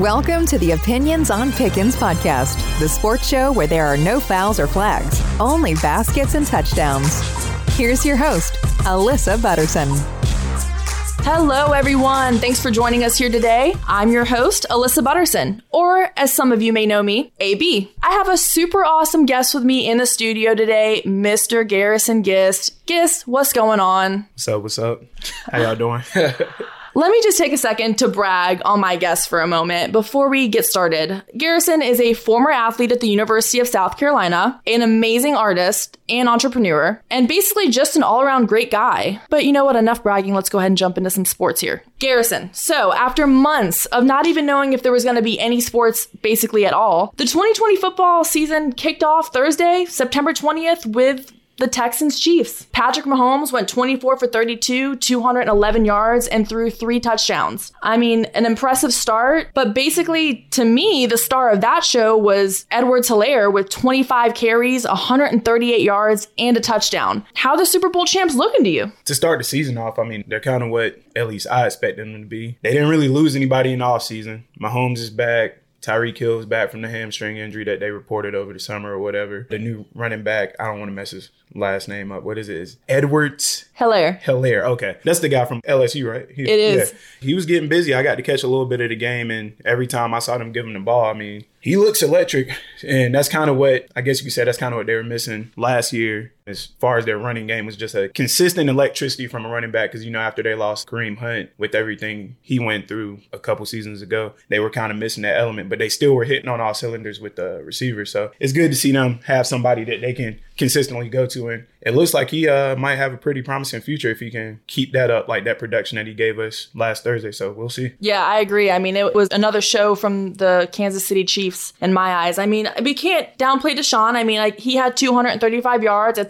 Welcome to the Opinions on Pickens podcast, the sports show where there are no fouls or flags, only baskets and touchdowns. Here's your host, Alyssa Butterson. Hello, everyone. Thanks for joining us here today. I'm your host, Alyssa Butterson, or as some of you may know me, AB. I have a super awesome guest with me in the studio today, Mr. Garrison Gist. Gist, what's going on? What's up? What's up? How y'all doing? Let me just take a second to brag on my guest for a moment before we get started. Garrison is a former athlete at the University of South Carolina, an amazing artist and entrepreneur, and basically just an all around great guy. But you know what? Enough bragging. Let's go ahead and jump into some sports here. Garrison. So, after months of not even knowing if there was going to be any sports basically at all, the 2020 football season kicked off Thursday, September 20th, with the Texans Chiefs. Patrick Mahomes went 24 for 32, 211 yards, and threw three touchdowns. I mean, an impressive start, but basically, to me, the star of that show was Edwards Helaire with 25 carries, 138 yards, and a touchdown. How the Super Bowl champs looking to you? To start the season off, I mean, they're kind of what at least I expect them to be. They didn't really lose anybody in the offseason. Mahomes is back. Tyreek Hill is back from the hamstring injury that they reported over the summer or whatever. The new running back, I don't want to mess his last name up. What is it? Is Edwards Helaire. Helaire. Okay. That's the guy from LSU, right? He, it is. Yeah. He was getting busy. I got to catch a little bit of the game, and every time I saw them give him the ball, I mean, he looks electric. And that's kind of what, I guess you could say, that's kind of what they were missing last year as far as their running game was just a consistent electricity from a running back. Because, you know, after they lost Kareem Hunt with everything he went through a couple seasons ago, they were kind of missing that element, but they still were hitting on all cylinders with the receivers. So it's good to see them have somebody that they can consistently go to. And it looks like he uh, might have a pretty promising future if he can keep that up, like that production that he gave us last Thursday. So we'll see. Yeah, I agree. I mean, it was another show from the Kansas City Chiefs in my eyes. I mean, we can't downplay Deshaun. I mean, like he had 235 yards, a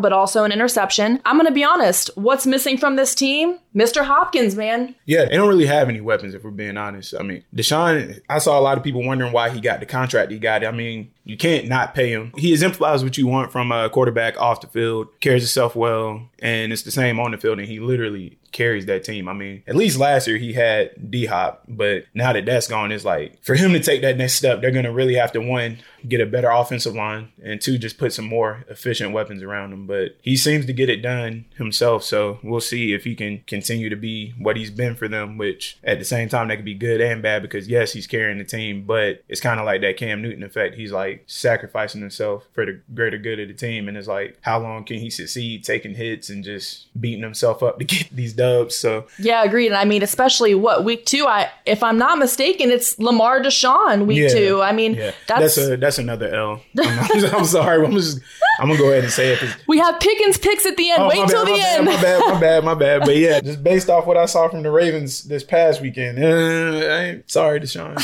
but also an interception. I'm going to be honest. What's missing from this team? Mr. Hopkins, man. Yeah, they don't really have any weapons if we're being honest. I mean, Deshaun, I saw a lot of people wondering why he got the contract he got. I mean, you can't not pay him. He exemplifies what you want from a quarterback off the field, carries himself well, and it's the same on the field. And he literally carries that team. I mean, at least last year he had D Hop, but now that that's gone, it's like for him to take that next step, they're going to really have to one get a better offensive line and two just put some more efficient weapons around him. But he seems to get it done himself, so we'll see if he can continue to be what he's been for them. Which at the same time that could be good and bad because yes, he's carrying the team, but it's kind of like that Cam Newton effect. He's like sacrificing himself for the greater good of the team, and it's like how long can he succeed taking hits and just beating himself up to get these dubs. So yeah, agreed. And I mean, especially what week two? I if I'm not mistaken, it's Lamar Deshaun week yeah, two. I mean, yeah. that's that's, a, that's another L. I'm, I'm sorry. I'm just I'm gonna go ahead and say it. We have Pickens picks at the end. Oh, Wait till the bad, end. My bad, my bad, my bad. But yeah, just based off what I saw from the Ravens this past weekend, uh, I ain't sorry, Deshaun.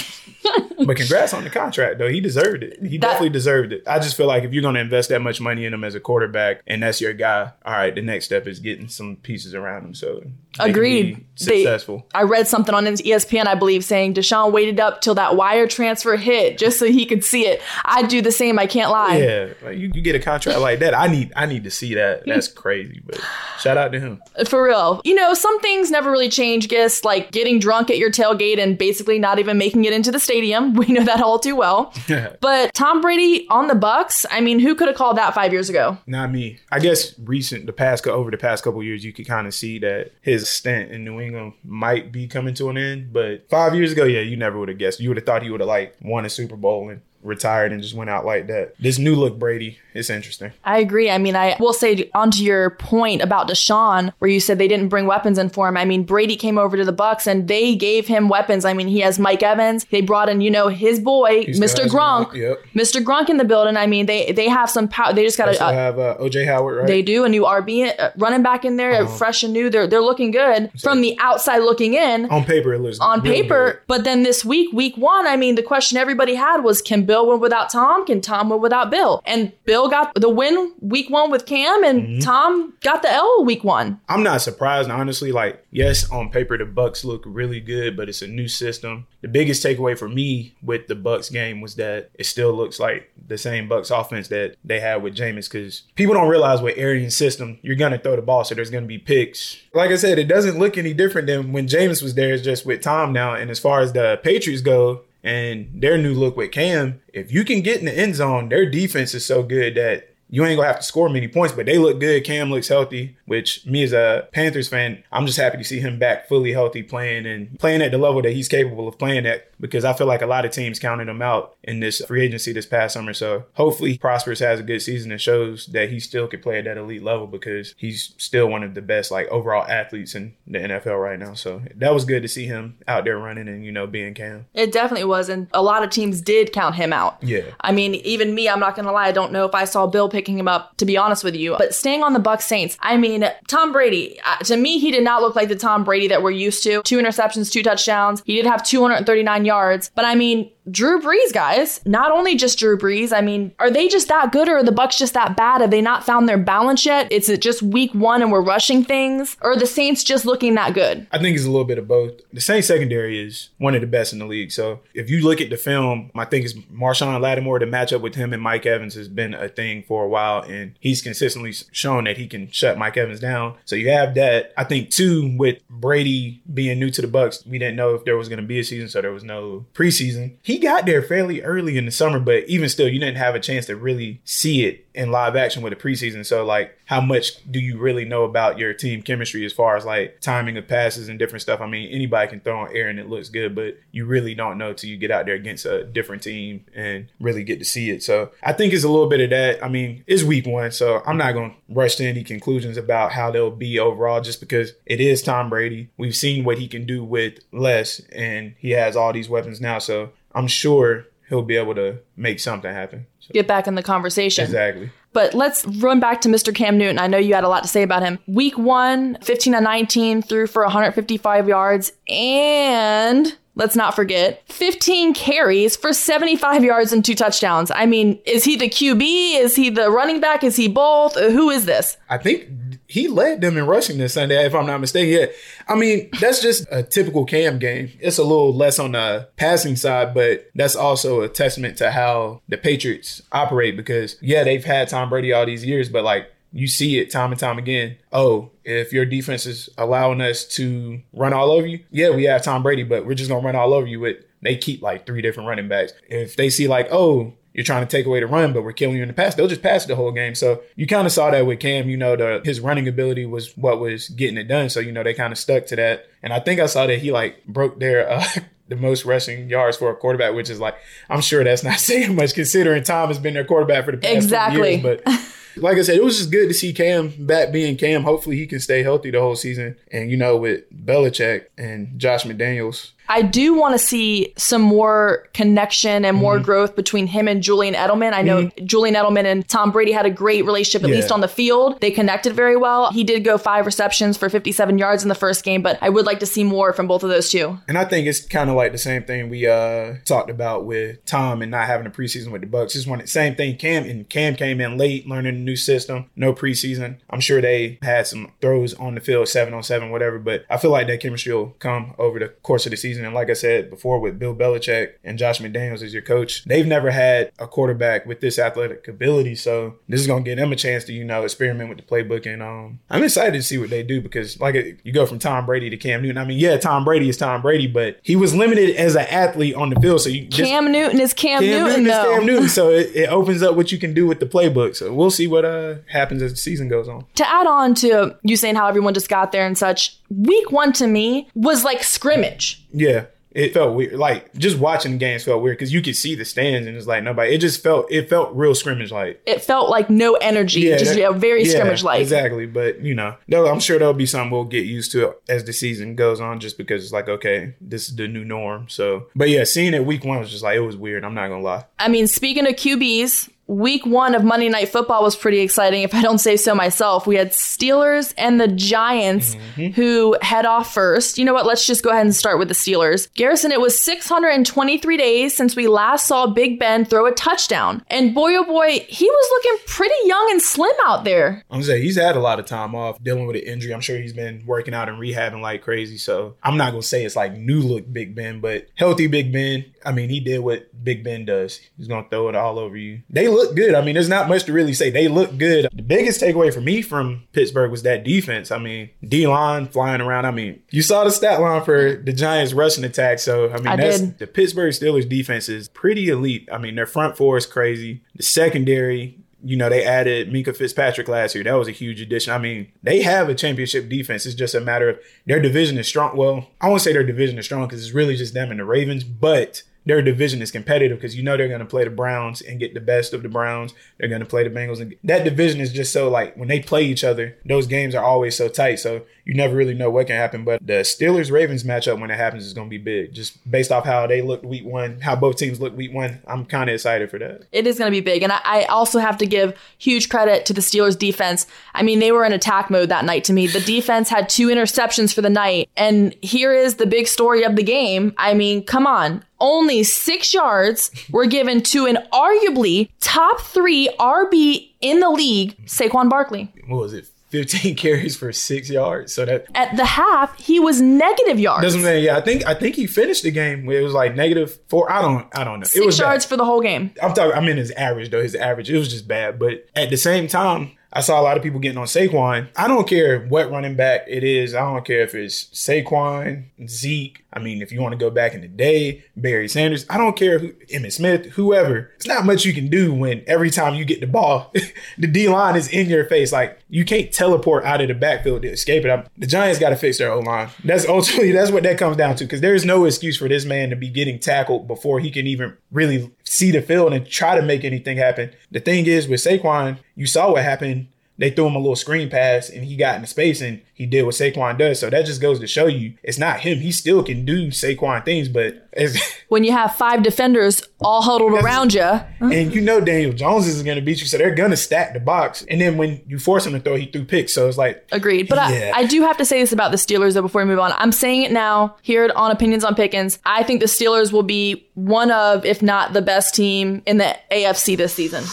but congrats on the contract, though. He deserved it. He that, definitely deserved it. I just feel like if you're going to invest that much money in him as a quarterback and that's your guy, all right, the next step is getting some pieces around him. So agreed. Successful. They, I read something on ESPN, I believe, saying Deshaun waited up till that wire transfer hit just so he could see it. I'd do the same. I can't lie. Yeah, like you, you get a contract like that. I need I need to see that. That's crazy. But shout out to him for real. You know, some things never really change. Guess like getting drunk at your tailgate and basically not even making it into the stadium. We know that all too well. but Tom Brady on the Bucs. I mean, who could have called that five years ago? Not me. I guess recent the past over the past couple years, you could kind of see that his stint in New England might be coming to an end. But five years ago, yeah, you never would have guessed. You would have thought he would have like won a Super Bowl and retired and just went out like that. This new look Brady, it's interesting. I agree. I mean, I will say onto your point about Deshaun, where you said they didn't bring weapons in for him. I mean, Brady came over to the Bucs and they gave him weapons. I mean, he has Mike Evans. They brought in, you know, his boy, He's Mr. Gronk. Yep. Mr. Gronk in the building. I mean, they they have some power. They just got to uh, have uh, OJ Howard, right? They do a new RB uh, running back in there, uh-huh. fresh and new. They're they're looking good from the outside looking in. On paper, it looks on paper. Good. But then this week, week one, I mean, the question everybody had was, can Bill win without Tom? Tom can Tom win without Bill. And Bill got the win week one with Cam, and mm-hmm. Tom got the L week one. I'm not surprised, honestly. Like, yes, on paper the Bucs look really good, but it's a new system. The biggest takeaway for me with the Bucs game was that it still looks like the same Bucs offense that they had with Jameis. Because people don't realize with Arians' system, you're gonna throw the ball, so there's gonna be picks. Like I said, it doesn't look any different than when Jameis was there. It's just with Tom now. And as far as the Patriots go, and their new look with Cam, if you can get in the end zone, their defense is so good that you ain't gonna have to score many points, but they look good. Cam looks healthy, which me as a Panthers fan, I'm just happy to see him back fully healthy playing and playing at the level that he's capable of playing at because I feel like a lot of teams counted him out in this free agency this past summer. So hopefully Prosperous has a good season and shows that he still can play at that elite level because he's still one of the best like overall athletes in the NFL right now. So that was good to see him out there running and, you know, being Cam. It definitely was. And a lot of teams did count him out. Yeah. I mean, even me, I'm not going to lie. I don't know if I saw Bill picking him up, to be honest with you. But staying on the Bucs Saints, I mean, Tom Brady, uh, to me, he did not look like the Tom Brady that we're used to. Two interceptions, two touchdowns. He did have 239 yards. But I mean, Drew Brees, guys. Not only just Drew Brees. I mean, are they just that good or are the Bucs just that bad? Have they not found their balance yet? Is it just week one and we're rushing things? Or the Saints just looking that good? I think it's a little bit of both. The Saints secondary is one of the best in the league. So if you look at the film, I think it's Marshon Lattimore to match up with him and Mike Evans has been a thing for a while. And he's consistently shown that he can shut Mike Evans down. So you have that. I think too with Brady being new to the Bucs, we didn't know if there was going to be a season, so there was no preseason. He got there fairly early in the summer, but even still, you didn't have a chance to really see it in live action with the preseason. So like how much do you really know about your team chemistry as far as like timing of passes and different stuff? I mean, anybody can throw on air and it looks good, but you really don't know till you get out there against a different team and really get to see it. So I think it's a little bit of that. I mean, it's week one, so I'm not going to rush to any conclusions about how they'll be overall just because it is Tom Brady. We've seen what he can do with less and he has all these weapons now. So I'm sure he'll be able to make something happen. So, Get back in the conversation. exactly. But let's run back to Mr. Cam Newton. I know you had a lot to say about him. Week one, 15 to 19, threw for 155 yards. And let's not forget, 15 carries for 75 yards and two touchdowns. I mean, is he the QB? Is he the running back? Is he both? Who is this? I think he led them in rushing this Sunday, if I'm not mistaken. Yeah. I mean, that's just a typical Cam game. It's a little less on the passing side, but that's also a testament to how the Patriots operate because, yeah, they've had Tom Brady all these years, but like, you see it time and time again. Oh, if your defense is allowing us to run all over you, yeah, we have Tom Brady, but we're just gonna run all over you with they keep like three different running backs. If they see like, oh, you're trying to take away the run, but we're killing you in the pass, they'll just pass the whole game. So you kind of saw that with Cam, you know, the his running ability was what was getting it done. So, you know, they kind of stuck to that. And I think I saw that he like broke their uh the most rushing yards for a quarterback, which is like I'm sure that's not saying much considering Tom has been their quarterback for the past few Exactly. years. But like I said, it was just good to see Cam back being Cam. Hopefully he can stay healthy the whole season. And you know, with Belichick and Josh McDaniels, I do want to see some more connection and Mm-hmm. more growth between him and Julian Edelman. I know Julian Edelman and Tom Brady had a great relationship, at Yeah. least on the field. They connected very well. He did go five receptions for 57 yards in the first game, but I would like to see more from both of those two. And I think it's kind of like the same thing we uh talked about with Tom and not having a preseason with the Bucs. Just wanted same thing. Cam and Cam came in late, learning a new system, no preseason. I'm sure they had some throws on the field, seven on seven, whatever. But I feel like that chemistry will come over the course of the season. And like I said before, with Bill Belichick and Josh McDaniels as your coach, they've never had a quarterback with this athletic ability. So this is gonna give them a chance to you know experiment with the playbook. And um, I'm excited to see what they do because like you go from Tom Brady to Cam Newton. I mean, yeah, Tom Brady is Tom Brady, but he was limited as an athlete on the field. So you just, Cam Newton is Cam, Cam Newton, Newton is. Cam Newton. So it, it opens up what you can do with the playbook. So we'll see what uh happens as the season goes on. To add on to you saying how everyone just got there and such, week one to me was like scrimmage. Yeah. It felt weird. Like just watching the games felt weird because you could see the stands and it's like nobody. It just felt it felt real scrimmage like. It felt like no energy, just that- yeah, very yeah, scrimmage like. Exactly, but you know, though I'm sure there'll be something we'll get used to as the season goes on, just because it's like okay, this is the new norm. So, but yeah, seeing it week one was just like it was weird. I'm not gonna lie. I mean, speaking of QBs, week one of Monday Night Football was pretty exciting, if I don't say so myself. We had Steelers and the Giants mm-hmm. who head off first. You know what? Let's just go ahead and start with the Steelers. Garrison, it was 623 days since we last saw Big Ben throw a touchdown. And boy, oh boy, he was looking pretty young and slim out there. I'm saying he's had a lot of time off dealing with an injury. I'm sure he's been working out and rehabbing like crazy. So I'm not gonna say it's like new look Big Ben, but healthy Big Ben. I mean, he did what Big Ben does. He's gonna throw it all over you. They look good. I mean, there's not much to really say. They look good. The biggest takeaway for me from Pittsburgh was that defense. I mean, D line flying around. I mean, you saw the stat line for the Giants rushing attack. So I mean, I that's did. the Pittsburgh Steelers defense is pretty elite. I mean, their front four is crazy. The secondary, you know, they added Minkah Fitzpatrick last year. That was a huge addition. I mean, they have a championship defense. It's just a matter of their division is strong. Well, I won't say their division is strong because it's really just them and the Ravens, but their division is competitive because you know they're going to play the Browns and get the best of the Browns. They're going to play the Bengals, and that division is just so like when they play each other, those games are always so tight. So you never really know what can happen. But the Steelers Ravens matchup when it happens is going to be big, just based off how they looked week one, how both teams looked week one. I'm kind of excited for that. It is going to be big. And I, I also have to give huge credit to the Steelers defense. I mean, they were in attack mode that night to me. The defense had two interceptions for the night. And here is the big story of the game. I mean, come on. Only six yards were given to an arguably top three RB in the league, Saquon Barkley. What was it? 15 carries for six yards. So that At the half, he was negative yards. doesn't mean yeah. I think I think he finished the game where it was like negative four. I don't I don't know. Six it was bad. yards for the whole game. I'm talking. I mean his average though. His average it was just bad. But at the same time, I saw a lot of people getting on Saquon. I don't care what running back it is. I don't care if it's Saquon, Zeke. I mean, if you want to go back in the day, Barry Sanders. I don't care who, Emmitt Smith, whoever. It's not much you can do when every time you get the ball, the D line is in your face. Like you can't teleport out of the backfield to escape it. The Giants got to fix their O line. That's ultimately that's what that comes down to. Because there is no excuse for this man to be getting tackled before he can even really see the field and try to make anything happen. The thing is with Saquon, you saw what happened. They threw him a little screen pass and he got into space and he did what Saquon does. So that just goes to show you it's not him. He still can do Saquon things, but When you have five defenders all huddled around you, and you know Daniel Jones is going to beat you, so they're going to stack the box. And then when you force him to throw, he threw picks. So it's like Agreed. But Yeah. I, I do have to say this about the Steelers, though, before we move on. I'm saying it now here on Opinions on Pickens. I think the Steelers will be one of, if not the best team in the AFC this season.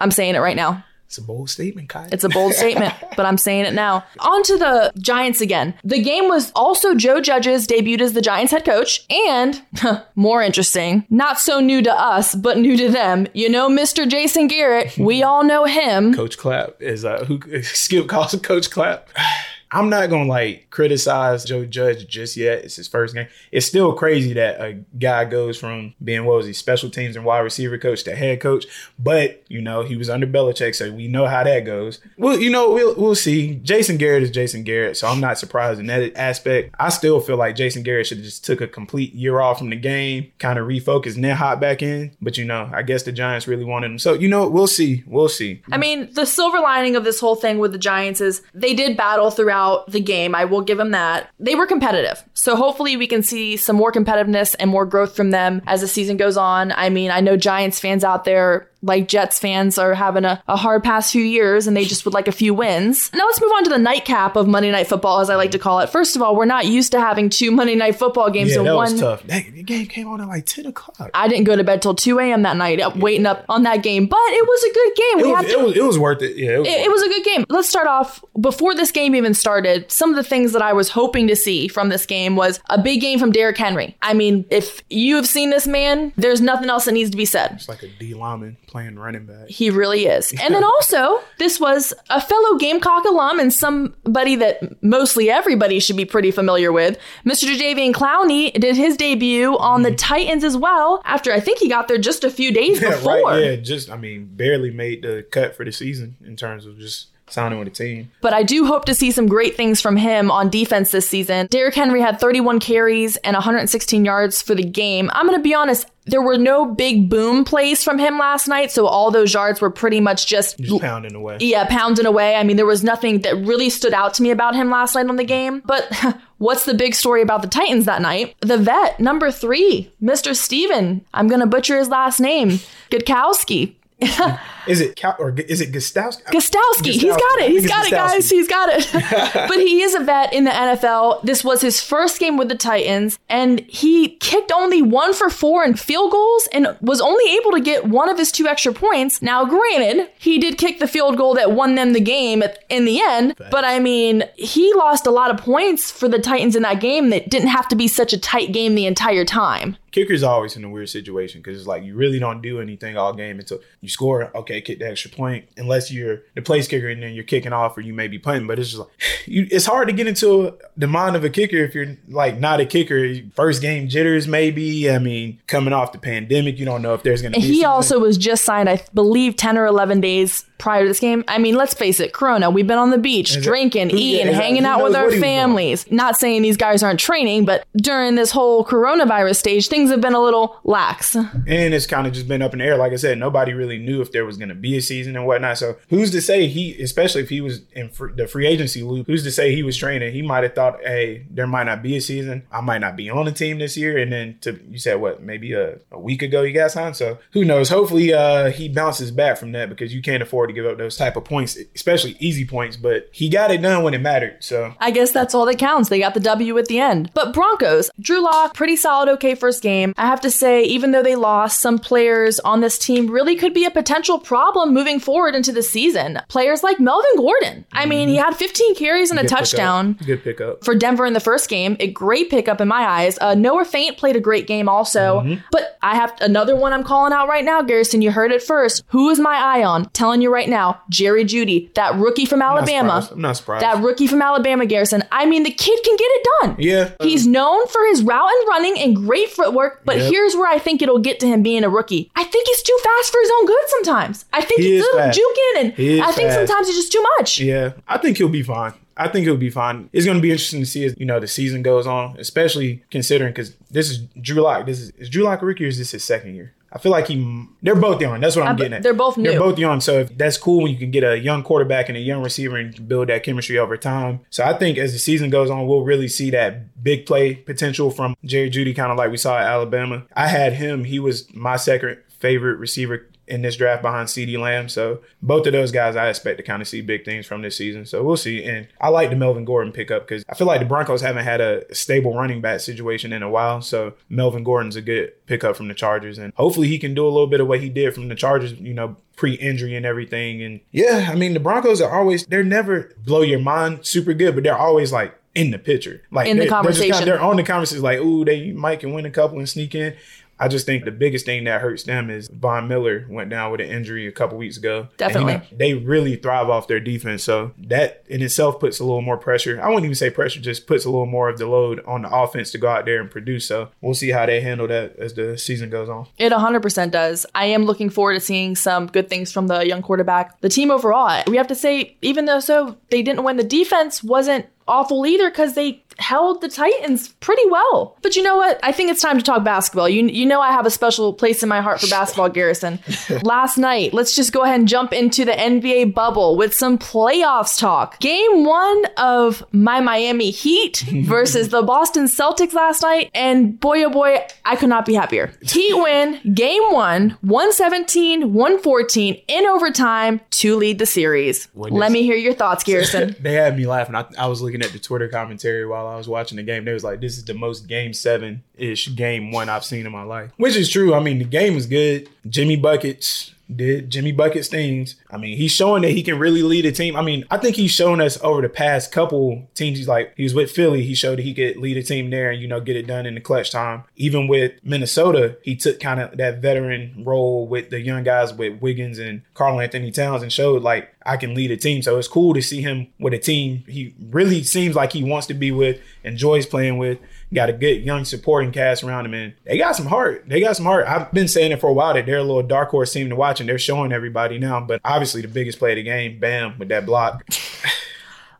I'm saying it right now. It's a bold statement, Kai. It's a bold statement, but I'm saying it now. On to the Giants again. The game was also Joe Judge's debuted as the Giants head coach, and more interesting, not so new to us, but new to them. You know, Mr. Jason Garrett. We all know him. Coach Clapp is uh who Skip calls him Coach Clapp. I'm not gonna like criticize Joe Judge just yet. It's his first game. It's still crazy that a guy goes from being what was he special teams and wide receiver coach to head coach. But you know he was under Belichick, so we know how that goes. Well, you know we'll we'll see. Jason Garrett is Jason Garrett, so I'm not surprised in that aspect. I still feel like Jason Garrett should have just took a complete year off from the game, kind of refocus, and then hop back in. But you know, I guess the Giants really wanted him. So you know, we'll see. We'll see. I mean, the silver lining of this whole thing with the Giants is they did battle throughout the game. I will give them that. They were competitive. So hopefully we can see some more competitiveness and more growth from them as the season goes on. I mean, I know Giants fans out there like Jets fans are having a, a hard past few years and they just would like a few wins. Now let's move on to the nightcap of Monday Night Football, as I like to call it. First of all, we're not used to having two Monday Night Football games Yeah, in that one. was tough. That, the game came on at like 10 o'clock. I didn't go to bed till 2 a.m. that night, uh, waiting up on that game, but it was a good game. It We was, to it, was, it was worth it. Yeah, it was, it, it was a good game. Let's start off before this game even started. Some of the things that I was hoping to see from this game was a big game from Derrick Henry. I mean, if you have seen this man, there's nothing else that needs to be said. It's like a D lineman playing running back. He really is. And then also, this was a fellow Gamecock alum and somebody that mostly everybody should be pretty familiar with. Mr. Jadeveon Clowney did his debut on the mm-hmm. Titans as well after I think he got there just a few days Yeah, before. right. Yeah, just I mean, barely made the cut for the season in terms of just signing with the team. But I do hope to see some great things from him on defense this season. Derrick Henry had 31 carries and 116 yards for the game. I'm going to be honest, there were no big boom plays from him last night, so all those yards were pretty much just Just pounding away. yeah, pounding away. I mean, there was nothing that really stood out to me about him last night on the game. But what's the big story about the Titans that night? The vet, number three, Mr. Steven. I'm going to butcher his last name. Gudkowski. Is it Cal- or is it Gostkowski? Gostkowski. He's got it. He's got it, guys. He's got it. but he is a vet in the NFL. This was his first game with the Titans, and he kicked only one for four in field goals and was only able to get one of his two extra points. Now, granted, he did kick the field goal that won them the game in the end, but I mean, he lost a lot of points for the Titans in that game that didn't have to be such a tight game the entire time kicker's always in a weird situation because it's like you really don't do anything all game until you score. Okay, kick the extra point, unless you're the place kicker and then you're kicking off or you may be punting. But it's just like you, it's hard to get into the mind of a kicker if you're like not a kicker. First game jitters, maybe. I mean, coming off the pandemic, you don't know if there's going to. be He also was just signed, I believe, ten or eleven days prior to this game. I mean, let's face it, Corona. We've been on the beach, drinking, eating, yeah, hanging out with our what he was doing? families. Not saying these guys aren't training, but during this whole coronavirus stage, things have been a little lax. and it's kind of just been up in the air. Like I said, nobody really knew if there was going to be a season and whatnot. So who's to say he, especially if he was in fr- the free agency loop, who's to say he was training? He might have thought, hey, there might not be a season. I might not be on the team this year. And then to you said what, maybe a, a week ago you got signed. So who knows? Hopefully uh, he bounces back from that because you can't afford to give up those type of points, especially easy points. But he got it done when it mattered. So I guess that's all that counts. They got the W at the end. But Broncos, Drew Lock, pretty solid, okay first game. I have to say, even though they lost, some players on this team really could be a potential problem moving forward into the season. Players like Melvin Gordon. I mean, he had 15 carries and a good touchdown. Good pickup. for Denver in the first game. A great pickup in my eyes. Uh, Noah Fant played a great game also. Mm-hmm. But I have another one I'm calling out right now, Garrison. You heard it first. Who is my eye on? Telling you right now, Jerry Jeudy, that rookie from I'm not Alabama. I'm not surprised. That rookie from Alabama, Garrison. I mean, the kid can get it done. yeah. He's known for his route and running and great footwork, but Yep. here's where I think it'll get to him being a rookie. I think he's too fast for his own good sometimes. I think He he's a little juking, and I think sometimes he's just too much. Yeah, I think he'll be fine. I think he'll be fine. It's going to be interesting to see as you know the season goes on, especially considering because this is Drew Lock. This is is Drew Lock rookie or is this his second year? I feel like he they're both young. That's what I'm I getting at. they're both new. They're both young. So if that's cool when you can get a young quarterback and a young receiver and build that chemistry over time. So I think as the season goes on, we'll really see that big play potential from Jerry Jeudy, kind of like we saw at Alabama. I had him. He was my second favorite receiver in this draft behind CeeDee Lamb. So both of those guys I expect to kind of see big things from this season. So we'll see. And I like the Melvin Gordon pickup because I feel like the Broncos haven't had a stable running back situation in a while. So Melvin Gordon's a good pickup from the Chargers. And hopefully he can do a little bit of what he did from the Chargers, you know, pre-injury and everything. And yeah, I mean the Broncos are always they're never blow your mind super good, but they're always like in the picture. Like In the they're- they're kinda- conversation. they're on the conversation like, ooh, they might can win a couple and sneak in. I just think the biggest thing that hurts them is Von Miller went down with an injury a couple weeks ago. And, you know, Definitely. they really thrive off their defense. So that in itself puts a little more pressure. I wouldn't even say pressure, just puts a little more of the load on the offense to go out there and produce. So we'll see how they handle that as the season goes on. It 100% does. I am looking forward to seeing some good things from the young quarterback. The team overall, we have to say, even though so they didn't win, the defense wasn't awful either because they held the Titans pretty well. But you know what? I think it's time to talk basketball. You you know I have a special place in my heart for basketball, Garrison. Last night, let's just go ahead and jump into the NBA bubble with some playoffs talk. Game one of my Miami Heat versus the Boston Celtics last night, and boy oh boy, I could not be happier. Heat win game one, 117, 114 in overtime to lead the series. Let me hear your thoughts, Garrison. they had me laughing. I, I was looking at the Twitter commentary while I was watching the game. They was like, "This is the most game seven ish game one I've seen in my life," which is true. I mean, the game was good. Jimmy buckets did Jimmy buckets things. I mean, he's showing that he can really lead a team. I mean, I think he's shown us over the past couple teams. He's like he was with Philly. He showed that he could lead a team there and you know get it done in the clutch time. Even with Minnesota, he took kind of that veteran role with the young guys with Wiggins and Karl Anthony Towns and showed like I can lead a team. So it's cool to see him with a team he really seems like he wants to be with, enjoys playing with. Got a good young supporting cast around him, and they got some heart. They got some heart. I've been saying it for a while that they're a little dark horse team to watch, and they're showing everybody now. But obviously, the biggest play of the game, bam, with that block.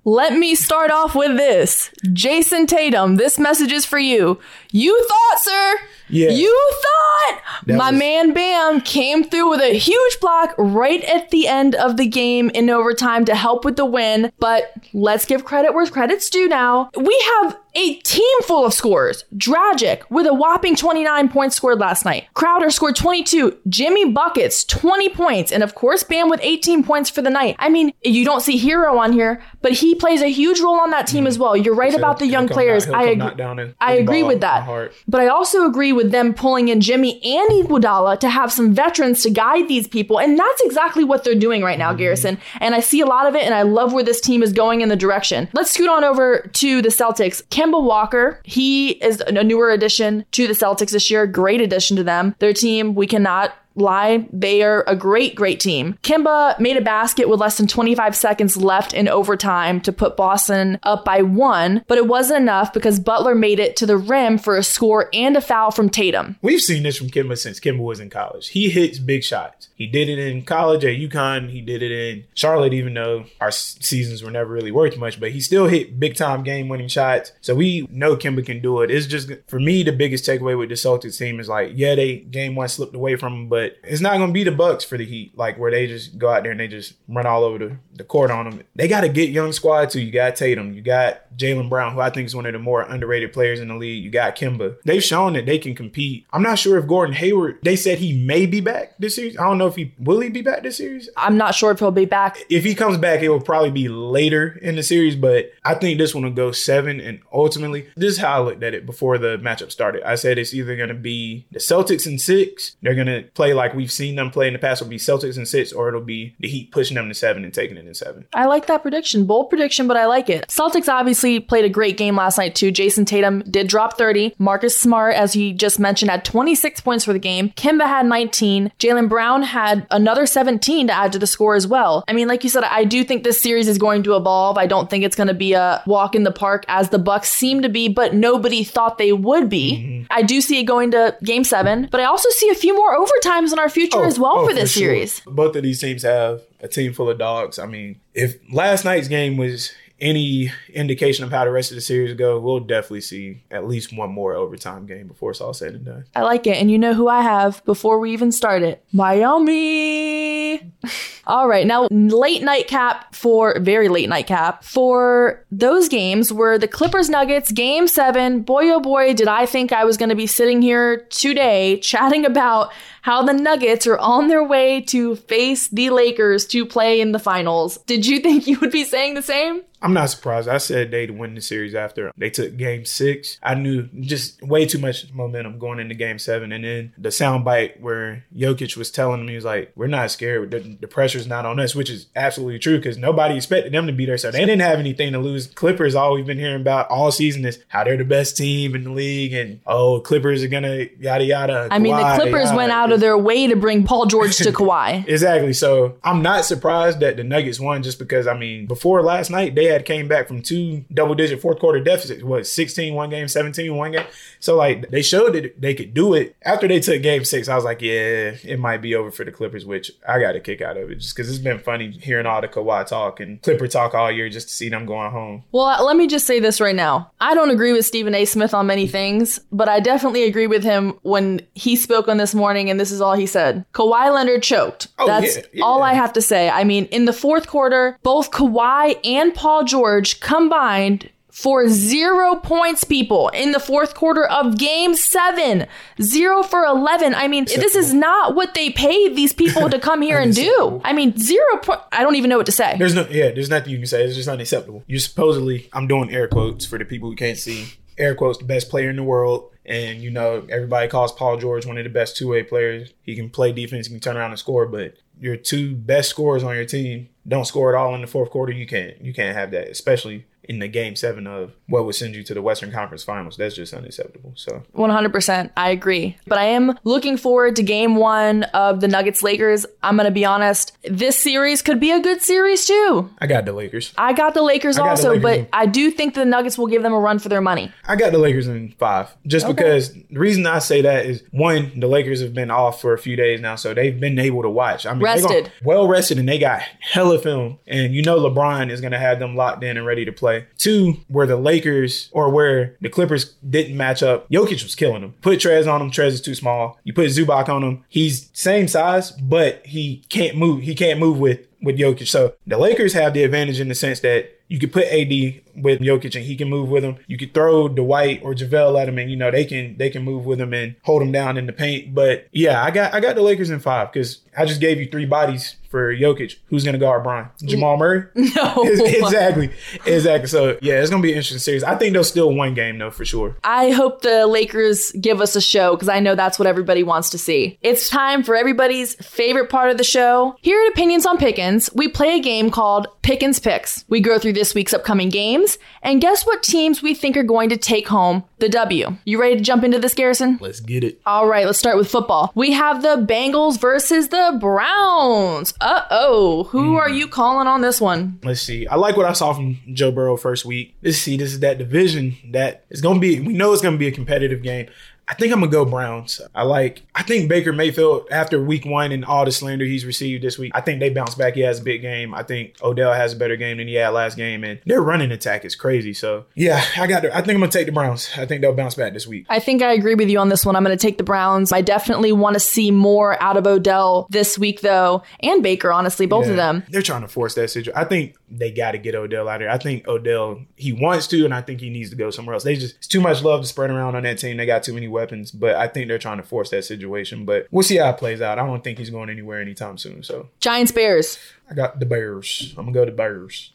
Let me start off with this. Jayson Tatum, this message is for you. You thought, sir. Yeah. You thought. That My was- man Bam came through with a huge block right at the end of the game in overtime to help with the win. But let's give credit where credit's due now. We have a team full of scorers. Dragic with a whopping 29 points scored last night. Crowder scored 22. Jimmy Buckets, 20 points. And of course, Bam with 18 points for the night. I mean, you don't see Herro on here, but he plays a huge role on that team as well. You're right about the young players. down- I agree. down and I agree with that. But I also agree with them pulling in Jimmy and Iguodala to have some veterans to guide these people. And that's exactly what they're doing right now, mm-hmm. Garrison. And I see a lot of it, and I love where this team is going in the direction. Let's scoot on over to the Celtics. Kemba Walker, he is a newer addition to the Celtics this year. Great addition to them. Their team, we cannot lie. They are a great, great team. Kemba made a basket with less than 25 seconds left in overtime to put Boston up by one, but it wasn't enough because Butler made it to the rim for a score and a foul from Tatum. We've seen this from Kemba since Kemba was in college. He hits big shots. He did it in college at UConn. He did it in Charlotte, even though our seasons were never really worth much, but he still hit big time game winning shots. So we know Kemba can do it. It's just, for me, the biggest takeaway with the Celtics team is like, yeah, they game one slipped away from him, but it's not going to be the Bucks for the Heat, like where they just go out there and they just run all over the, the court on them. They got to get young squad too. You got Tatum, you got Jaylen Brown, who I think is one of the more underrated players in the league. You got Kemba. They've shown that they can compete. I'm not sure if Gordon Hayward. They said he may be back this series. I don't know if he will he be back this series. I'm not sure if he'll be back. If he comes back, it will probably be later in the series. But I think this one will go seven. And ultimately, this is how I looked at it before the matchup started. I said it's either going to be the Celtics in six. They're going to play like we've seen them play in the past. It'll be Celtics in six, or it'll be the Heat pushing them to seven and taking it in seven. I like that prediction. Bold prediction, but I like it. Celtics obviously played a great game last night, too. Jayson Tatum did drop 30. Marcus Smart, as he just mentioned, had 26 points for the game. Kemba had 19. Jaylen Brown had another 17 to add to the score as well. I mean, like you said, I do think this series is going to evolve. I don't think it's going to be a walk in the park as the Bucks seem to be, but nobody thought they would be. Mm-hmm. I do see it going to game seven, but I also see a few more overtimes in our future oh, as well oh, for this sure. series. Both of these teams have a team full of dogs. I mean, if last night's game was any indication of how the rest of the series go, we'll definitely see at least one more overtime game before it's all said and done. I like it. And you know who I have before we even start it? Miami. All right. Now, late night cap for very late night cap for those games were the Clippers Nuggets game seven. Boy, oh boy, did I think I was going to be sitting here today chatting about how the Nuggets are on their way to face the Lakers to play in the finals. Did you think you would be saying the same? I'm not surprised. I said they'd win the series after they took game six. I knew just way too much momentum going into game seven. And then the soundbite where Jokic was telling me, he was like, We're not scared. The, the pressure's not on us, which is absolutely true because nobody expected them to be there. So they didn't have anything to lose. Clippers, all we've been hearing about all season is how they're the best team in the league and, oh, Clippers are going to yada yada. I mean, the Clippers yada. went out of their way to bring Paul George to Kawhi. Exactly. So I'm not surprised that the Nuggets won just because I mean before last night they had came back from two double digit fourth quarter deficits. What 16 one game, 17 one game. So like they showed that they could do it. After they took game six, I was like, yeah, it might be over for the Clippers, which I got a kick out of it just because it's been funny hearing all the Kawhi talk and Clipper talk all year just to see them going home. Well, let me just say this right now. I don't agree with Stephen A. Smith on many things, but I definitely agree with him when he spoke on this morning, and this is all he said. Kawhi Leonard choked. Oh, That's yeah, yeah. all I have to say. I mean, in the fourth quarter, both Kawhi and Paul George combined for zero points, people, in the fourth quarter of game seven. Zero for 11. I mean, this is not what they paid these people to come here and do. I mean, zero point. I don't even know what to say. There's no, yeah, there's nothing you can say. It's just unacceptable. You're supposedly, I'm doing air quotes for the people who can't see. Air quotes, the best player in the world. And, you know, everybody calls Paul George one of the best two way players. He can play defense, he can turn around and score, but your two best scorers on your team don't score at all in the fourth quarter. You can't, you can't have that, especially in the game seven of what would send you to the Western Conference Finals. That's just unacceptable. So 100%. I agree. But I am looking forward to game one of the Nuggets Lakers. I'm going to be honest. This series could be a good series too. I got the Lakers. I got the Lakers got the also, Lakers but in- I do think the Nuggets will give them a run for their money. I got the Lakers in five. Just because the reason I say that is one, the Lakers have been off for a few days now, so they've been able to watch. I mean, Rested. well rested, and they got hella film. And you know, LeBron is going to have them locked in and ready to play. Two, where the Lakers or where the Clippers didn't match up, Jokic was killing them. Put Trez on him, Trez is too small. You put Zubac on him, he's same size, but he can't move. He can't move with with Jokic. So the Lakers have the advantage in the sense that you could put AD with Jokic and he can move with him. You could throw Dwight or JaVale at him and you know they can they can move with him and hold him down in the paint. But yeah, I got I got the Lakers in five because I just gave you three bodies for Jokic. Who's gonna guard Brian? Jamal Murray? No. exactly. Exactly. So yeah, it's gonna be an interesting series. I think they'll still one game though for sure. I hope the Lakers give us a show because I know that's what everybody wants to see. It's time for everybody's favorite part of the show. Here at Opinions on Pickens, we play a game called Pickens Picks. We go through this week's upcoming games and guess what teams we think are going to take home the W. You ready to jump into this, Garrison? Let's get it. All right, let's start with football. We have the Bengals versus the Browns. Uh oh. Who are you calling on this one? Let's see. I like what I saw from Joe Burrow first week. Let's see. This is that division that is going to be. We know it's going to be a competitive game. I think I'm gonna go Browns. I like. I think Baker Mayfield after Week One and all the slander he's received this week. I think they bounce back. He has a big game. I think Odell has a better game than he had last game, and their running attack is crazy. So yeah, I got. I think I'm gonna take the Browns. I think they'll bounce back this week. I think I agree with you on this one. I'm going to take the Browns. I definitely want to see more out of Odell this week, though, and Baker, honestly, both of them. They're trying to force that situation. I think they got to get Odell out of there. I think Odell he wants to, and I think he needs to go somewhere else. They just it's too much love to spread around on that team. They got too many weapons, but I think they're trying to force that situation. But we'll see how it plays out. I don't think he's going anywhere anytime soon. So Giants, Bears. I got the Bears. I'm gonna go to the Bears,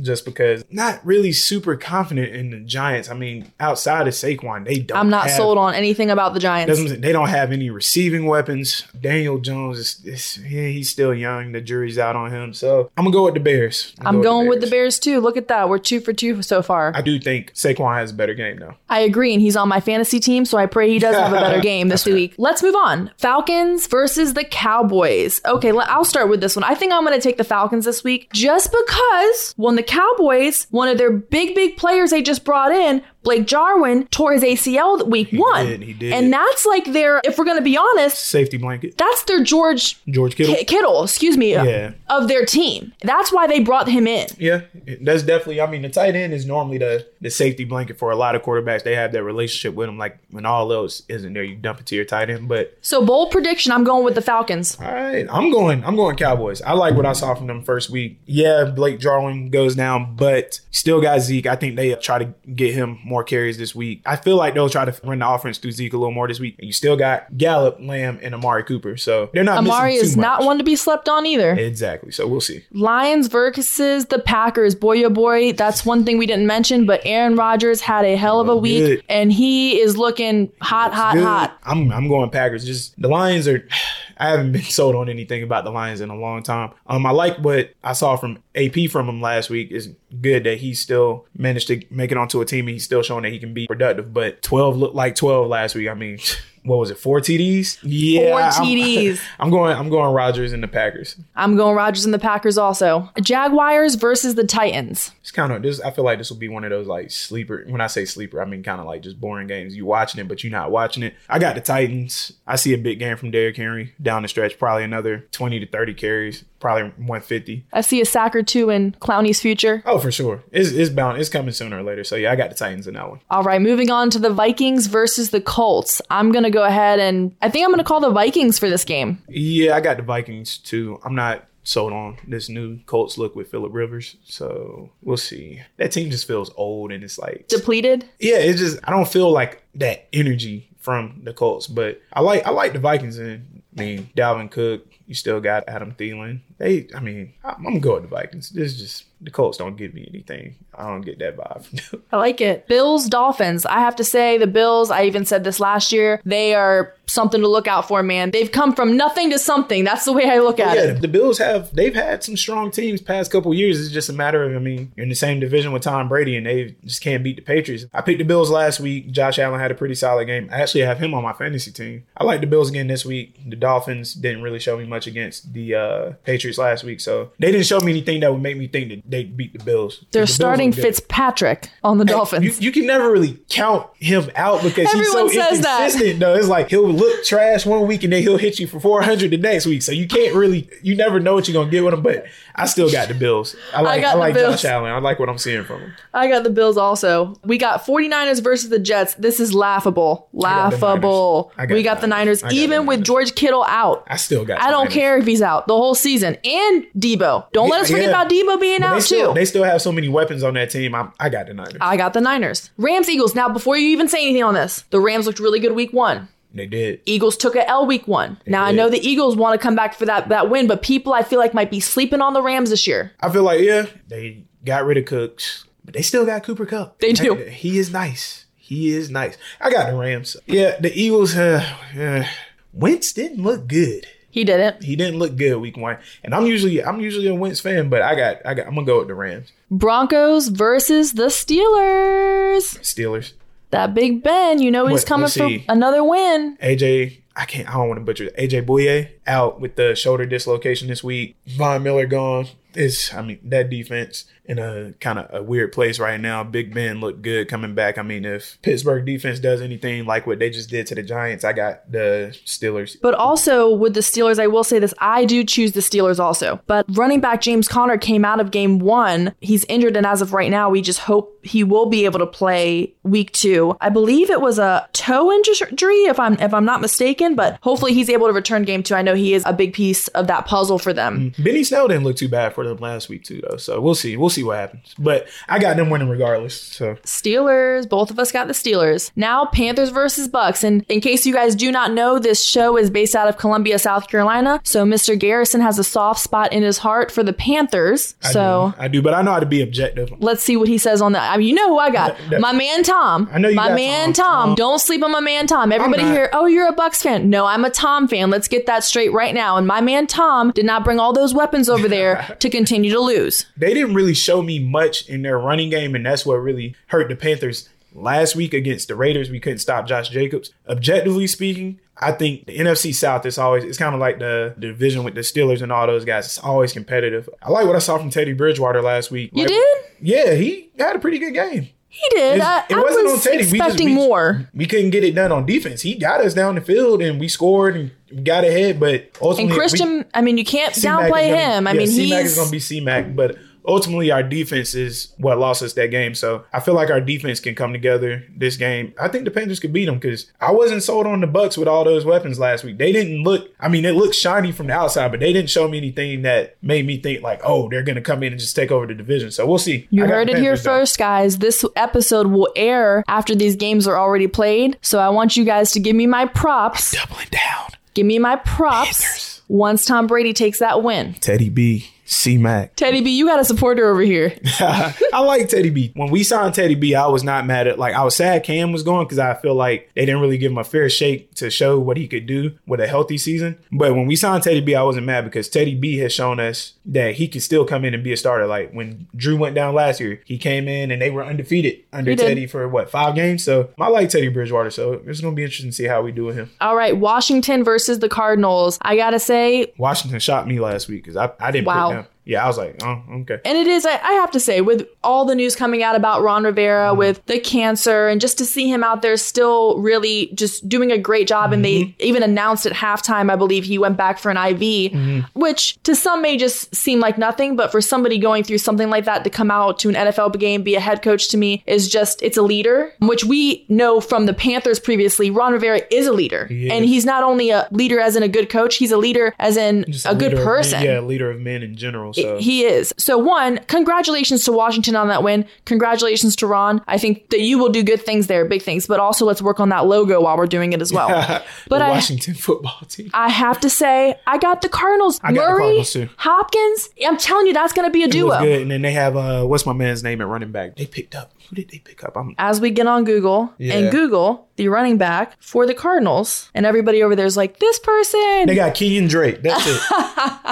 just because not really super confident in the Giants. I mean, outside of Saquon, they don't. I'm not have- sold on anything about the Giants. They don't have any receiving weapons. Daniel Jones is, is yeah, he's still young. The jury's out on him. So I'm gonna go with the Bears. I'm going with the Bears too. Look at that. We're two for two so far. I do think Saquon has a better game though. I agree, and he's on my fantasy team, so I pray he does have a better game this week. Let's move on. Falcons versus the Cowboys. Okay, I'll start with this one. I think I'm going to take the Falcons this week just because when the Cowboys, one of their big, big players they just brought in, Blake Jarwin, tore his ACL week one. did, he did. And that's like their, if we're going to be honest, Safety blanket. that's their George George Kittle. Ki- Kittle, excuse me, Yeah. of their team. That's why they brought him in. Yeah, that's definitely. I mean, the tight end is normally the the safety blanket for a lot of quarterbacks. They have that relationship with him. Like when all else isn't there, you dump it to your tight end. But So bold prediction, I'm going with the Falcons. all right, I'm going. I'm going Cowboys. I like what I saw from them first week. Yeah, Blake Jarwin goes down, but still got Zeke. I think they try to get him more carries this week. I feel like they'll try to run the offense through Zeke a little more this week. And you still got Gallup, Lamb, and Amari Cooper. So they're not. Amari is not one to be slept on either. Exactly. So we'll see. Lions versus the Packers. Boy, oh boy, that's one thing we didn't mention, but Aaron Rodgers had a hell of a week good. and he is looking hot, hot, Good. hot. I'm I'm going Packers. Just the Lions are. I haven't been sold on anything about the Lions in a long time. Um, I like what I saw from AP from him last week. Is good that he still managed to make it onto a team. and He's still showing that he can be productive. But 12 looked like 12 last week. I mean, what was it? Four TDs? Yeah, Four I'm- TDs. I'm, going. I'm going Rodgers and the Packers. I'm going Rodgers and the Packers also. Jaguars versus the Titans. It's kind of this. I feel like this will be one of those like sleeper. When I say sleeper, I mean kind of like just boring games. You watching it, but you're not watching it. I got the Titans. I see a big game from Derrick Henry down the stretch. Probably another 20 to 30 carries. Probably 150. I see a sack or two in Clowney's future. Oh, for sure. It's it's bound. It's coming sooner or later. So yeah, I got the Titans in that one. All right, moving on to the Vikings versus the Colts. I'm going to go ahead and I think I'm going to call the Vikings for this game. Yeah, I got the Vikings too. I'm not sold on this new Colts look with Philip Rivers. So we'll see. That team just feels old and it's like Depleted. yeah, it's just I don't feel like that energy from the Colts, but I like I like the Vikings and I mean Dalvin Cook. You still got Adam Thielen. They, I mean, I'm gonna go with the Vikings. This is just the Colts don't give me anything. I don't get that vibe from them. I like it. Bills, Dolphins. I have to say, the Bills, I even said this last year, they are something to look out for, man. They've come from nothing to something. That's the way I look at yeah, it. the Bills have they've had some strong teams past couple years. It's just a matter of I mean, you're in the same division with Tom Brady and they just can't beat the Patriots. I picked the Bills last week. Josh Allen had a pretty solid game. I actually have him on my fantasy team. I like the Bills again this week. The Dolphins didn't really show me much against the uh, Patriots last week, so they didn't show me anything that would make me think that they beat the Bills. They're The starting good. Fitzpatrick on the Dolphins. You, you can never really count him out because Everyone he's so says that. inconsistent. Though it's like he'll look trash one week and then he'll hit you for four hundred the next week. So you can't really, you never know what you're gonna get with him. But I still got the Bills. I like, I, the like Bills. Josh Allen. I like what I'm seeing from him. I got the Bills also. We got 49ers versus the Jets. This is laughable. Laughable. Niners. Got we got the Niners. Niners, I got the even with George Kittle out. I still got. I the don't care if he's out the whole season. And Deebo. Don't let us forget yeah. about Deebo being But out they still, too. They still have so many weapons on that team. I'm, I got the Niners. I got the Niners. Rams, Eagles. Now, before you even say anything on this, the Rams looked really good week one. they did. Eagles took a L week one. Now I know the Eagles want to come back for that that win, but people I feel like might be sleeping on the Rams this year. I feel like yeah, they got rid of Cooks, but they still got Cooper Kupp. They do. He is nice. He is nice. I got the Rams. Yeah, the Eagles. Uh, uh, Wentz didn't look good. He didn't. He didn't look good week one. And I'm usually I'm usually a Wentz fan, but I got I got I'm gonna go with the Rams. Broncos versus the Steelers. Steelers. That Big Ben, you know he's coming for another win. AJ, I can't I don't want to butcher it. AJ Bouye out with the shoulder dislocation this week. Von Miller gone. It's I mean, that defense in a kind of a weird place right now. Big Ben looked good coming back. I mean, if Pittsburgh defense does anything like what they just did to the Giants, I got the Steelers. But also with the Steelers, I will say this: I do choose the Steelers also. But running back James Conner came out of game one. He's injured, and as of right now, we just hope he will be able to play week two. I believe it was a toe injury, if I'm if I'm not mistaken. But hopefully, he's able to return game two. I know he is a big piece of that puzzle for them. Mm-hmm. Benny Snell didn't look too bad for them last week too, though. So we'll see. We'll see what happens. But I got them winning regardless. So Steelers. Both of us got the Steelers. Now Panthers versus Bucs. And in case you guys do not know, this show is based out of Columbia, South Carolina. So Mr. Garrison has a soft spot in his heart for the Panthers. I so do. I do, but I know how to be objective. let's see what he says on that. I mean, you know who I got. That- my man Tom. I know you my got man Tom. Tom. Tom. Don't sleep on my man Tom. Everybody here, oh, you're a Bucs fan. No, I'm a Tom fan. Let's get that straight right now. And my man Tom did not bring all those weapons over there to continue to lose. they didn't really show me much in their running game, and that's what really hurt the Panthers. Last week against the Raiders, we couldn't stop Josh Jacobs. Objectively speaking, I think the NFC South is always it's kind of like the division with the Steelers and all those guys. It's always competitive. I like what I saw from Teddy Bridgewater last week. You Like, did? Yeah, he had a pretty good game. He did. It's- I, it I wasn't was on Teddy. We just- we- more. We couldn't get it done on defense. He got us down the field and we scored and got ahead, but ultimately And we- Christian, I mean, you can't C-Mac downplay gonna- him. I yeah, mean, C-Mac he's is going to be C-Mac, but ultimately our defense is what lost us that game. So I feel like our defense can come together this game. I think the Panthers could beat them because I wasn't sold on the Bucs with all those weapons last week. They didn't look. I mean, it looked shiny from the outside, but they didn't show me anything that made me think like, oh, they're going to come in and just take over the division. So we'll see. You heard the it here Panthers, though. first, guys. This episode will air after these games are already played. So I want you guys to give me my props. Doubling down. Give me my props Panthers. once Tom Brady takes that win. Teddy B, C-Mac. Teddy B, you got a supporter over here. I like Teddy B. When we signed Teddy B, I was not mad at like I was sad Cam was going because I feel like they didn't really give him a fair shake to show what he could do with a healthy season. But when we signed Teddy B, I wasn't mad because Teddy B has shown us that he can still come in and be a starter. Like when Drew went down last year, he came in and they were undefeated under Teddy for what five games. So I like Teddy Bridgewater. So it's gonna be interesting to see how we do with him. All right, Washington versus the Cardinals. I got to say, Washington shot me last week because I, I didn't Wow. Yeah, I was like, oh, okay. And it is, I, I have to say, with all the news coming out about Ron Rivera mm-hmm. with the cancer, and just to see him out there still really just doing a great job. And they mm-hmm. even announced at halftime, I believe he went back for an IV, mm-hmm. which to some may just seem like nothing, but for somebody going through something like that to come out to an NFL game, be a head coach to me is just, it's a leader, which we know from the Panthers previously. Ron Rivera is a leader. He And he's not only a leader as in a good coach, he's a leader as in Just a, good leader of person. yeah, leader of men in general. So He is. So, one, congratulations to Washington on that win. Congratulations to Ron. I think that you will do good things there, big things, but also let's work on that logo while we're doing it as well. But the I- Washington football team. I have to say, I got the Cardinals. I got the Cardinals, too. Hopkins. I'm telling you, that's going to be a It was duo. good. And then they have uh what's my man's name at running back? They picked up. Who did they pick up? I'm As we get on Google Yeah. and Google the running back for the Cardinals, and everybody over there is like, this person. they got Kenyan Drake. That's it.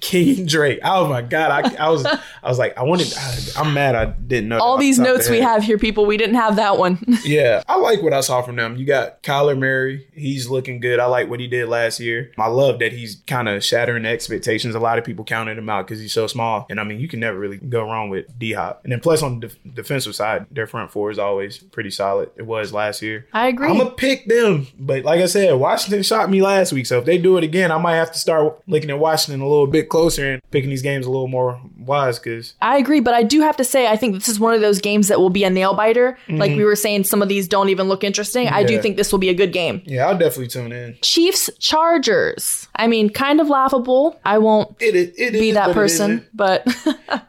Kenyan Drake. Oh my god. I, I was I was like, I wanted I, I'm mad I didn't know that all off these the top of notes we head. have here, people, we didn't have that one. Yeah. I like what I saw from them. You got Kyler Murray. He's looking good. I like what he did last year. I love that he's kind of shattering the expectations. A lot of people counted him out because he's so small. And I mean, you can never really go wrong with D Hop. And then plus on the def- defensive side, their front four is always pretty solid. It was last year. I agree. I'm gonna pick them, but like I said, Washington shot me last week. So if they do it again, I might have to start looking at Washington a little bit closer and picking these games a little more wise because I agree, but I do have to say, I think this is one of those games that will be a nail biter. Like we were saying, some of these don't even look interesting. I do Mm-hmm. Think this will be a good game. yeah, I'll definitely tune in. Chiefs Chargers. I mean, kind of laughable. I won't It be is, that person, but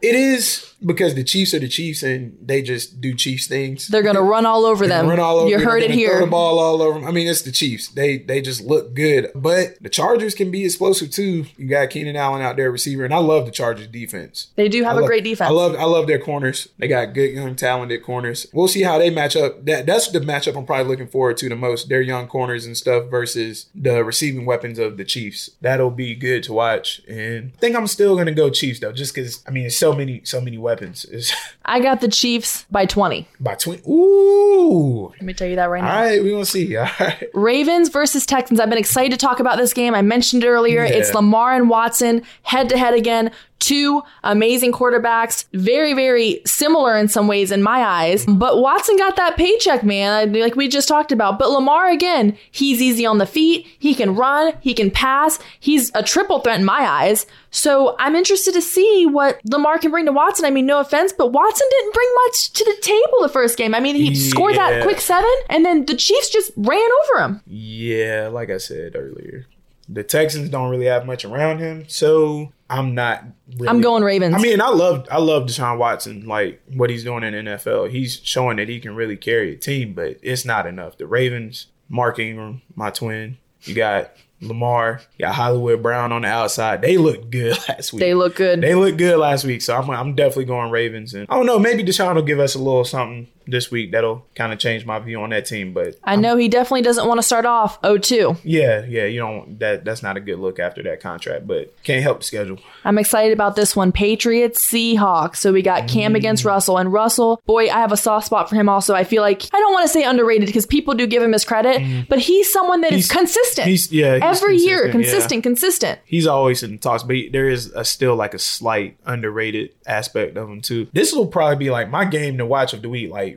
It is because the Chiefs are the Chiefs and they just do Chiefs things. they're gonna run all over them. Run all over. you them, heard it gonna Throw here. the ball all over. 'em. I mean, it's the Chiefs. They they just look good, but the Chargers can be explosive too. You got Keenan Allen out there, receiver, and I love the Chargers defense. They do have I a love- great defense. I love I love their corners. They got good young talented corners. We'll see how they match up. That that's the matchup I'm probably looking forward to the most. Their young corners and stuff versus the receiving weapons of the Chiefs. That'll be good to watch. And I think I'm still gonna go Chiefs though, just because I mean it's so many so many weapons. It's I got the Chiefs by 20. by twenty. Ooh. Let me tell you that right now. All right, we're gonna see. All right. Ravens versus Texans. I've been excited to talk about this game. I mentioned it earlier. Yeah. It's Lamar and Watson head to head again. Two amazing quarterbacks, very, very similar in some ways in my eyes. But Watson got that paycheck, man, like we just talked about. But Lamar, again, he's easy on the feet. He can run, he can pass. He's a triple threat in my eyes. So I'm interested to see what Lamar can bring to Watson. I mean, no offense, but Watson didn't bring much to the table the first game. I mean, he scored that quick seven, and then the Chiefs just ran over him. Yeah, like I said earlier, the Texans don't really have much around him, so I'm not. Really, I'm going Ravens. I mean, I love I love Deshaun Watson, like what he's doing in the NFL. He's showing that he can really carry a team, but it's not enough. The Ravens, Mark Ingram, my twin. You got Lamar. You got Hollywood Brown on the outside. They look good last week. They look good. They look good last week, so I'm, I'm definitely going Ravens. And I don't know, maybe Deshaun will give us a little something this week that'll kind of change my view on that team. But I know he definitely doesn't want to start off 0-2. yeah, yeah, you don't that that's not a good look after that contract, but can't help the schedule. I'm excited about this one. Patriots, Seahawks. So we got Cam against mm. Russell. And Russell, boy, I have a soft spot for him also. I feel like, I don't want to say underrated because people do give him his credit, mm. but he's someone that is He's- consistent. he's- yeah, he's Every year, consistent, yeah. consistent, consistent. He's always in the talks, but he- there is a, still like a slight underrated aspect of him too. This will probably be like my game to watch of the week. Like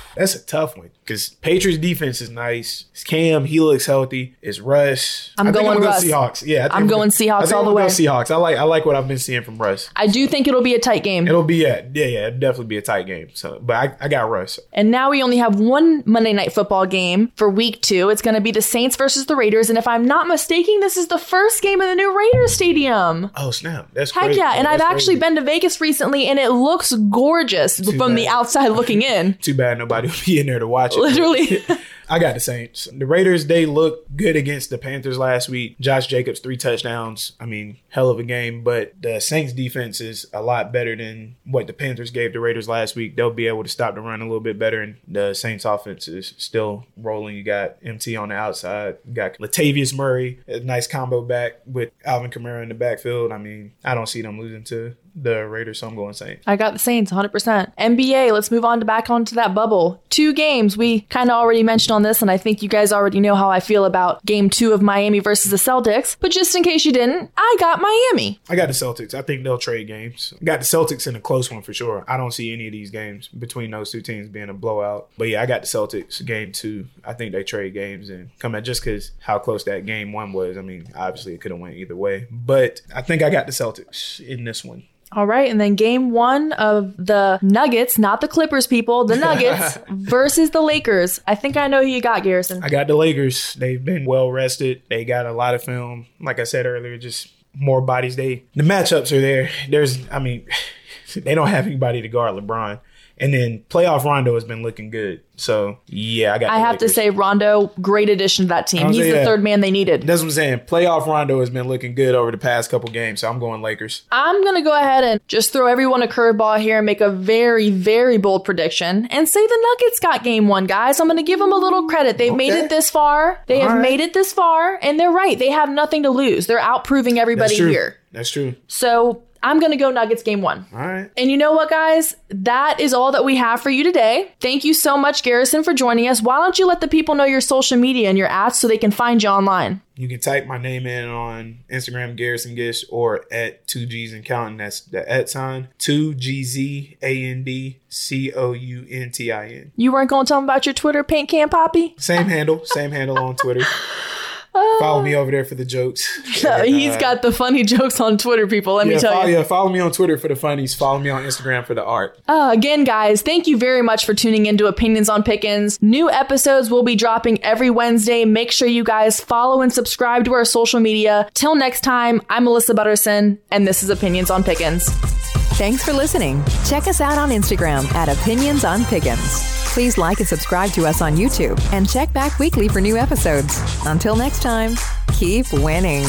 that's a tough one because Patriots defense is nice. It's Cam, he looks healthy. It's Russ. I'm I going I'm Russ. Go Seahawks. Yeah, I I'm going gonna- Seahawks I think all I'm the way. Go Seahawks. I like I like what I've been seeing from Russ. I do think it'll be a tight game. It'll be yeah, yeah, yeah. It'll definitely be a tight game. So, but I, I got Russ. And now we only have one Monday night football game for week two. It's going to be the Saints versus the Raiders. And if I'm not mistaken, this is the first game of the new Raiders Stadium. Oh snap! That's Heck crazy. yeah. And I've That's actually crazy. been to Vegas recently and it looks gorgeous from the outside looking in. Too bad nobody will be in there to watch it. Literally. I got the Saints. The Raiders, they looked good against the Panthers last week. Josh Jacobs, three touchdowns. I mean, hell of a game. But the Saints defense is a lot better than what the Panthers gave the Raiders last week. They'll be able to stop the run a little bit better. And the Saints offense is still rolling. You got MT on the outside. You got Latavius Murray, a nice combo back with Alvin Kamara in the backfield. I mean, I don't see them losing to the Raiders, so I'm going Saints. I got the Saints 100%. NBA, let's move on to back onto that bubble. Two games. We kind of already mentioned on this, and I think you guys already know how I feel about game two of Miami versus the Celtics. But just in case you didn't, I got Miami. I got the Celtics. I think they'll trade games. Got the Celtics in a close one for sure. I don't see any of these games between those two teams being a blowout. But yeah, I got the Celtics game two. I think they trade games and come out just because how close that game one was. I mean, obviously it could have went either way. But I think I got the Celtics in this one. All right, and then game one of the Nuggets, not the Clippers, people, the Nuggets versus the Lakers. I think I know who you got, Garrison. I got the Lakers. They've been well rested. They got a lot of film. Like I said earlier, just more bodies. They the matchups are there. There's I mean, they don't have anybody to guard LeBron. And then playoff Rondo has been looking good. So yeah, I got. I have to say, Rondo, great addition to that team. He's the third man they needed. That's what I'm saying. Playoff Rondo has been looking good over the past couple games, so I'm going Lakers. I'm going to go ahead and just throw everyone a curveball here and make a very, very bold prediction and say the Nuggets got game one, guys. I'm going to give them a little credit. They've made it this far. They All have right. made it this far, and they're right. They have nothing to lose. They're out proving everybody That's here. That's true. So I'm going to go Nuggets game one. All right. And you know what, guys? That is all that we have for you today. Thank you so much, Garrison, for joining us. Why don't you let the people know your social media and your ads so they can find you online? You can type my name in on Instagram, Garrison Gish, or at 2G's and counting. That's the at sign 2GZ A N D C O U N T I N. You weren't going to tell them about your Twitter paint can, Poppy? Same handle, same handle on Twitter. follow me over there for the jokes. He's got the funny jokes on Twitter, people. Let yeah, me tell follow, you. yeah, follow me on Twitter for the funnies. Follow me on Instagram for the art. Uh, again, guys, thank you very much for tuning into Opinions on Pickens. New episodes will be dropping every Wednesday. Make sure you guys follow and subscribe to our social media. Till next time, I'm Melissa Butterson, and this is Opinions on Pickens. Thanks for listening. Check us out on Instagram at Opinions on Pickens. Please like and subscribe to us on YouTube and check back weekly for new episodes. Until next time, keep winning.